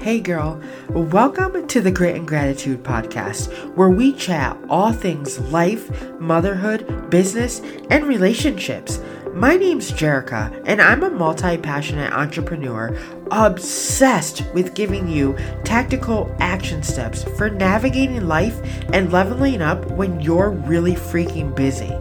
Hey girl, welcome to the Grit and Gratitude podcast, where we chat all things life, motherhood, business, and relationships. My name's Jerica, and I'm a multi passionate entrepreneur obsessed with giving you tactical action steps for navigating life and leveling up when you're really freaking busy.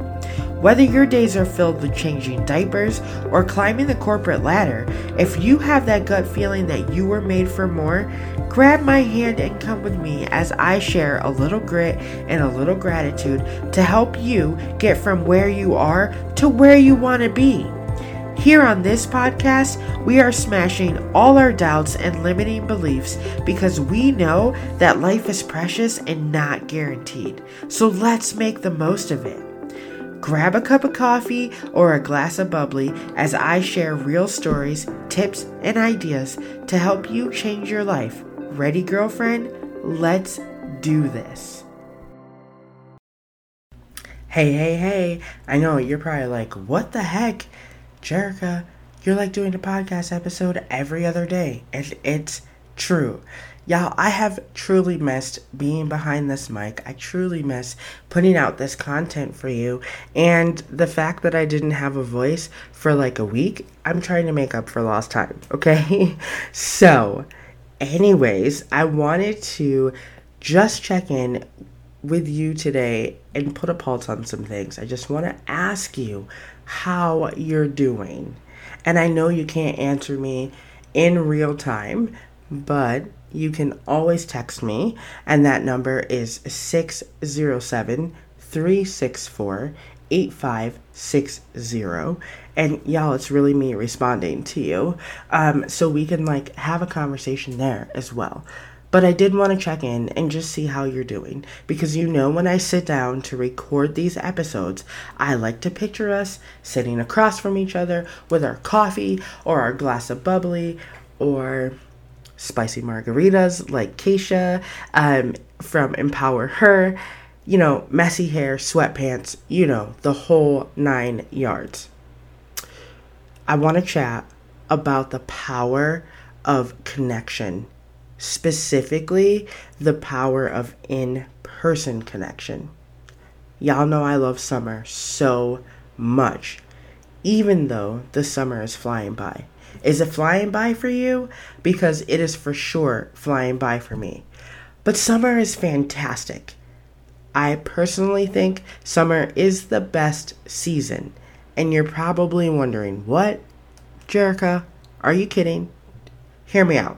Whether your days are filled with changing diapers or climbing the corporate ladder, if you have that gut feeling that you were made for more, grab my hand and come with me as I share a little grit and a little gratitude to help you get from where you are to where you want to be. Here on this podcast, we are smashing all our doubts and limiting beliefs because we know that life is precious and not guaranteed. So let's make the most of it. Grab a cup of coffee or a glass of bubbly as I share real stories, tips, and ideas to help you change your life. Ready, girlfriend? Let's do this. Hey, hey, hey. I know you're probably like, what the heck? Jerica, you're like doing a podcast episode every other day. And it's true. Y'all, I have truly missed being behind this mic. I truly miss putting out this content for you. And the fact that I didn't have a voice for like a week, I'm trying to make up for lost time, okay? so, anyways, I wanted to just check in with you today and put a pulse on some things. I just want to ask you how you're doing. And I know you can't answer me in real time, but you can always text me, and that number is 607 364 8560. And y'all, it's really me responding to you. Um, so we can like have a conversation there as well. But I did want to check in and just see how you're doing because you know, when I sit down to record these episodes, I like to picture us sitting across from each other with our coffee or our glass of bubbly or spicy margaritas like Keisha um, from Empower Her, you know, messy hair, sweatpants, you know, the whole nine yards. I want to chat about the power of connection, specifically the power of in person connection. Y'all know I love summer so much, even though the summer is flying by. Is it flying by for you? Because it is for sure flying by for me. But summer is fantastic. I personally think summer is the best season. And you're probably wondering, what? Jerica, are you kidding? Hear me out.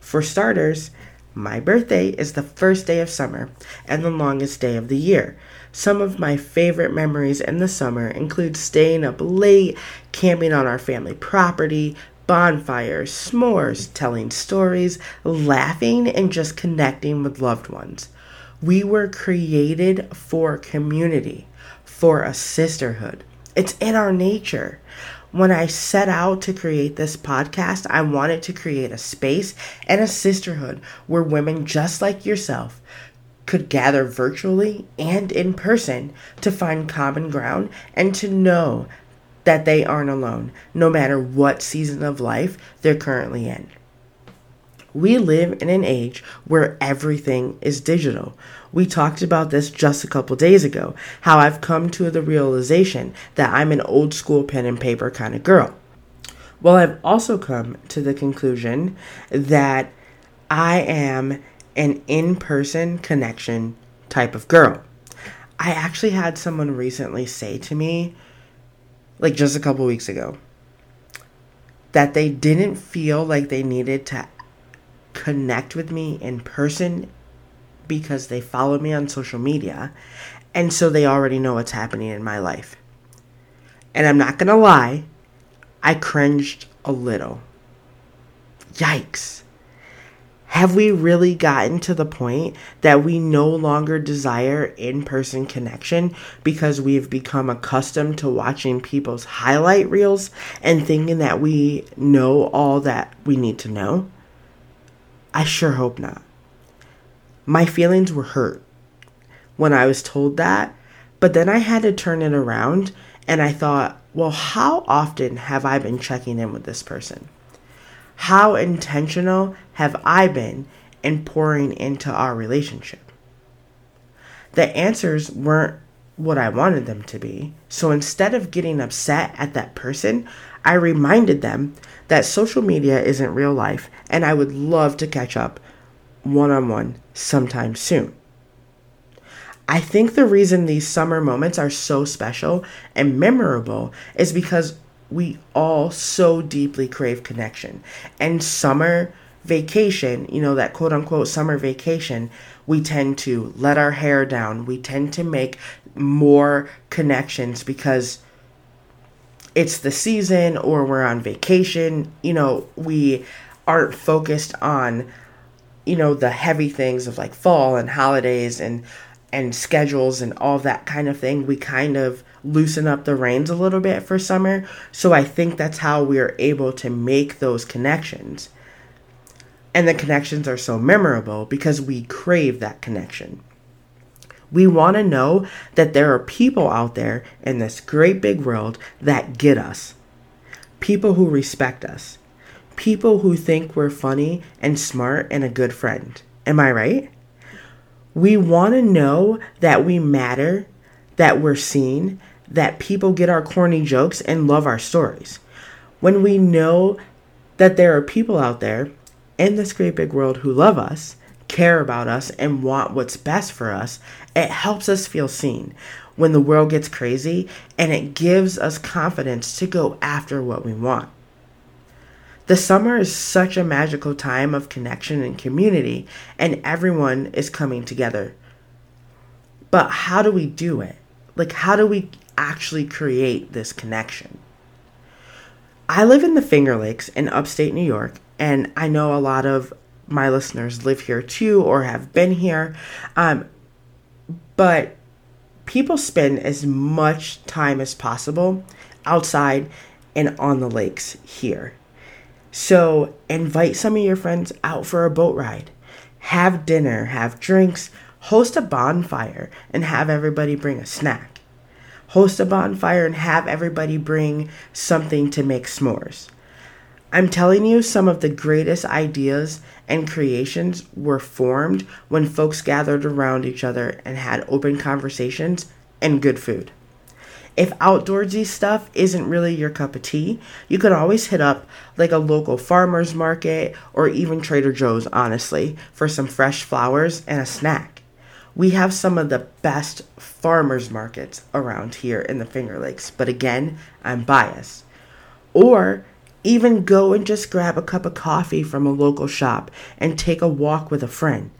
For starters, my birthday is the first day of summer and the longest day of the year. Some of my favorite memories in the summer include staying up late, camping on our family property, bonfires, s'mores, telling stories, laughing, and just connecting with loved ones. We were created for community, for a sisterhood. It's in our nature. When I set out to create this podcast, I wanted to create a space and a sisterhood where women just like yourself could gather virtually and in person to find common ground and to know that they aren't alone, no matter what season of life they're currently in. We live in an age where everything is digital. We talked about this just a couple days ago, how I've come to the realization that I'm an old school pen and paper kind of girl. Well, I've also come to the conclusion that I am an in person connection type of girl. I actually had someone recently say to me, like just a couple weeks ago that they didn't feel like they needed to connect with me in person because they follow me on social media and so they already know what's happening in my life. And I'm not to lie, I cringed a little. Yikes. Have we really gotten to the point that we no longer desire in person connection because we've become accustomed to watching people's highlight reels and thinking that we know all that we need to know? I sure hope not. My feelings were hurt when I was told that, but then I had to turn it around and I thought, well, how often have I been checking in with this person? How intentional have I been in pouring into our relationship? The answers weren't what I wanted them to be. So instead of getting upset at that person, I reminded them that social media isn't real life and I would love to catch up one on one sometime soon. I think the reason these summer moments are so special and memorable is because we all so deeply crave connection. And summer vacation, you know, that quote unquote summer vacation, we tend to let our hair down. We tend to make more connections because it's the season or we're on vacation. You know, we aren't focused on, you know, the heavy things of like fall and holidays and and schedules and all that kind of thing. We kind of loosen up the reins a little bit for summer. So I think that's how we're able to make those connections. And the connections are so memorable because we crave that connection. We want to know that there are people out there in this great big world that get us. People who respect us. People who think we're funny and smart and a good friend. Am I right? We want to know that we matter, that we're seen, that people get our corny jokes and love our stories. When we know that there are people out there in this great big world who love us, care about us, and want what's best for us, it helps us feel seen when the world gets crazy and it gives us confidence to go after what we want. The summer is such a magical time of connection and community, and everyone is coming together. But how do we do it? Like, how do we actually create this connection? I live in the Finger Lakes in upstate New York, and I know a lot of my listeners live here too or have been here. Um, but people spend as much time as possible outside and on the lakes here. So invite some of your friends out for a boat ride. Have dinner, have drinks, host a bonfire, and have everybody bring a snack. Host a bonfire and have everybody bring something to make s'mores. I'm telling you, some of the greatest ideas and creations were formed when folks gathered around each other and had open conversations and good food. If outdoorsy stuff isn't really your cup of tea, you can always hit up like a local farmer's market or even Trader Joe's, honestly, for some fresh flowers and a snack. We have some of the best farmers markets around here in the Finger Lakes, but again, I'm biased. Or even go and just grab a cup of coffee from a local shop and take a walk with a friend.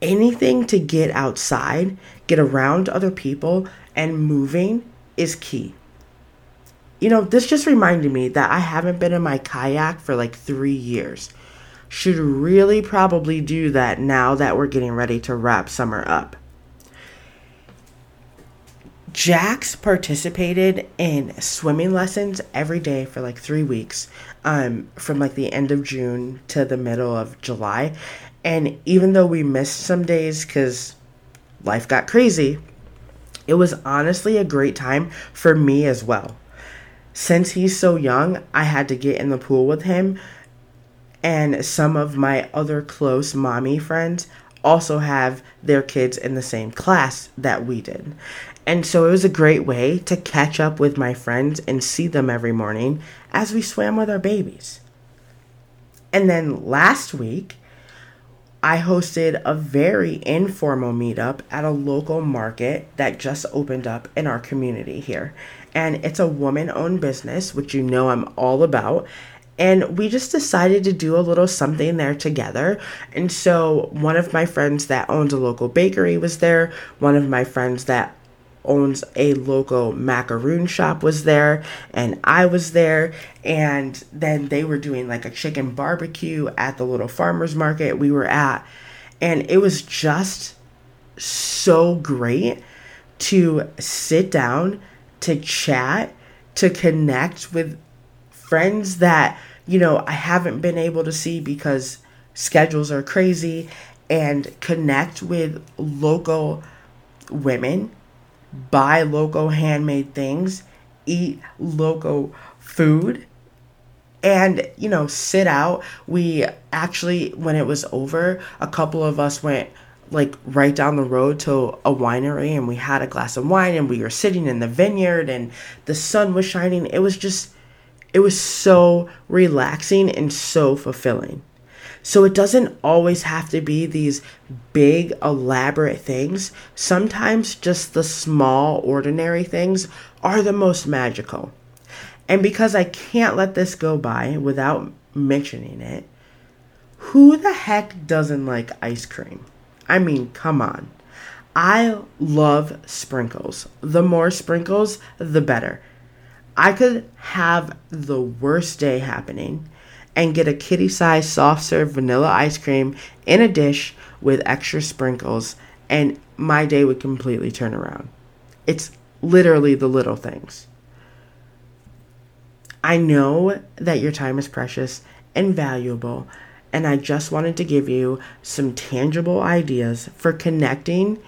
Anything to get outside, get around other people, and moving is key. You know, this just reminded me that I haven't been in my kayak for like three years. Should really probably do that now that we're getting ready to wrap summer up. Jax participated in swimming lessons every day for like three weeks, um, from like the end of June to the middle of July. And even though we missed some days because life got crazy, it was honestly a great time for me as well. Since he's so young, I had to get in the pool with him, and some of my other close mommy friends also have their kids in the same class that we did. And so it was a great way to catch up with my friends and see them every morning as we swam with our babies. And then last week, I hosted a very informal meetup at a local market that just opened up in our community here. And it's a woman owned business, which you know I'm all about. And we just decided to do a little something there together. And so, one of my friends that owns a local bakery was there. One of my friends that owns a local macaroon shop was there and I was there and then they were doing like a chicken barbecue at the little farmers market we were at and it was just so great to sit down to chat to connect with friends that you know I haven't been able to see because schedules are crazy and connect with local women buy local handmade things, eat local food, and you know sit out. We actually when it was over a couple of us went like right down the road to a winery and we had a glass of wine and we were sitting in the vineyard and the sun was shining. It was just it was so relaxing and so fulfilling so it doesn't always have to be these big elaborate things sometimes just the small ordinary things are the most magical and because I can't let this go by without mentioning it, who the heck doesn't like ice cream? I mean, come on. I love sprinkles. The more sprinkles, the better. I could have the worst day happening and get a kitty sized soft serve vanilla ice cream in a dish with extra sprinkles, and my day would completely turn around. It's literally the little things. I know that your time is precious and valuable, and I just wanted to give you some tangible ideas for connecting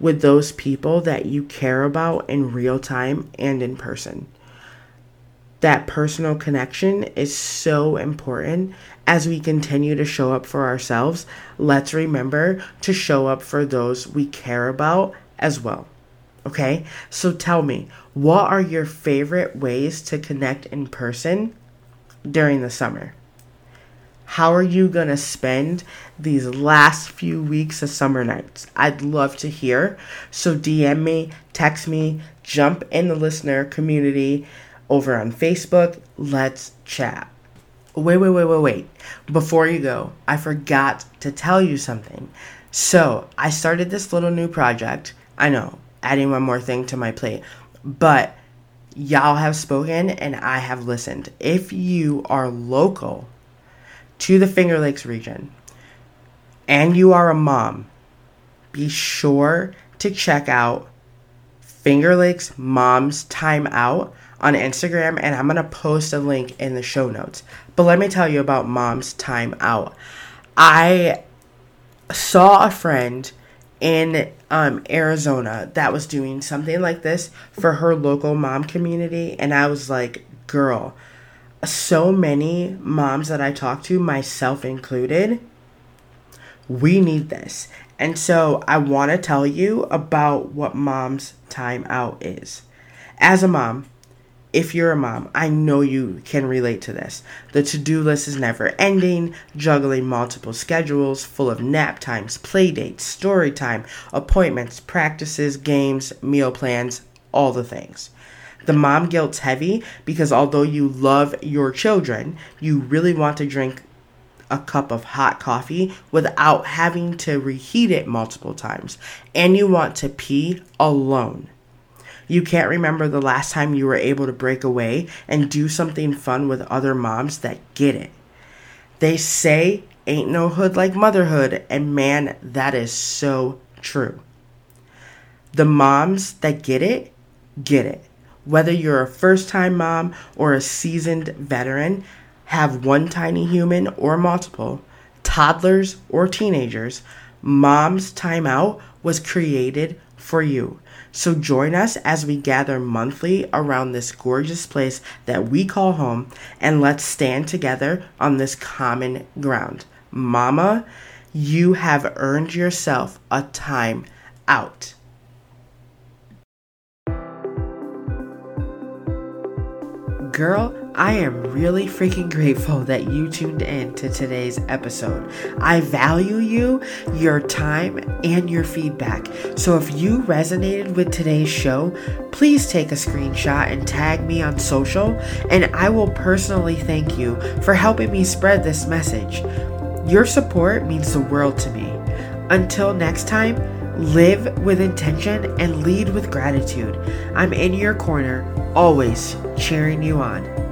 with those people that you care about in real time and in person. That personal connection is so important as we continue to show up for ourselves. Let's remember to show up for those we care about as well. Okay, so tell me, what are your favorite ways to connect in person during the summer? How are you going to spend these last few weeks of summer nights? I'd love to hear. So DM me, text me, jump in the listener community over on Facebook. Let's chat. Wait, wait, wait, wait, wait. Before you go, I forgot to tell you something. So, I started this little new project. I know, adding one more thing to my plate. But y'all have spoken and I have listened. If you are local to the Finger Lakes region and you are a mom, be sure to check out Finger Lakes Mom's Time Out on Instagram and I'm to post a link in the show notes. But let me tell you about Mom's Time Out. I saw a friend in um, Arizona that was doing something like this for her local mom community. And I was like, girl, so many moms that I talk to, myself included, we need this. And so I want to tell you about what mom's time out is. As a mom, if you're a mom, I know you can relate to this. The to do list is never ending, juggling multiple schedules full of nap times, play dates, story time, appointments, practices, games, meal plans, all the things. The mom guilt's heavy because although you love your children, you really want to drink a cup of hot coffee without having to reheat it multiple times, and you want to pee alone. You can't remember the last time you were able to break away and do something fun with other moms that get it. They say ain't no hood like motherhood, and man, that is so true. The moms that get it, get it. Whether you're a first time mom or a seasoned veteran, have one tiny human or multiple, toddlers or teenagers, Mom's Time Out was created for you. So join us as we gather monthly around this gorgeous place that we call home and let's stand together on this common ground. Mama, you have earned yourself a time out. Girl, I am really freaking grateful that you tuned in to today's episode. I value you, your time, and your feedback. So if you resonated with today's show, please take a screenshot and tag me on social, and I will personally thank you for helping me spread this message. Your support means the world to me. Until next time, live with intention and lead with gratitude. I'm in your corner, always cheering you on.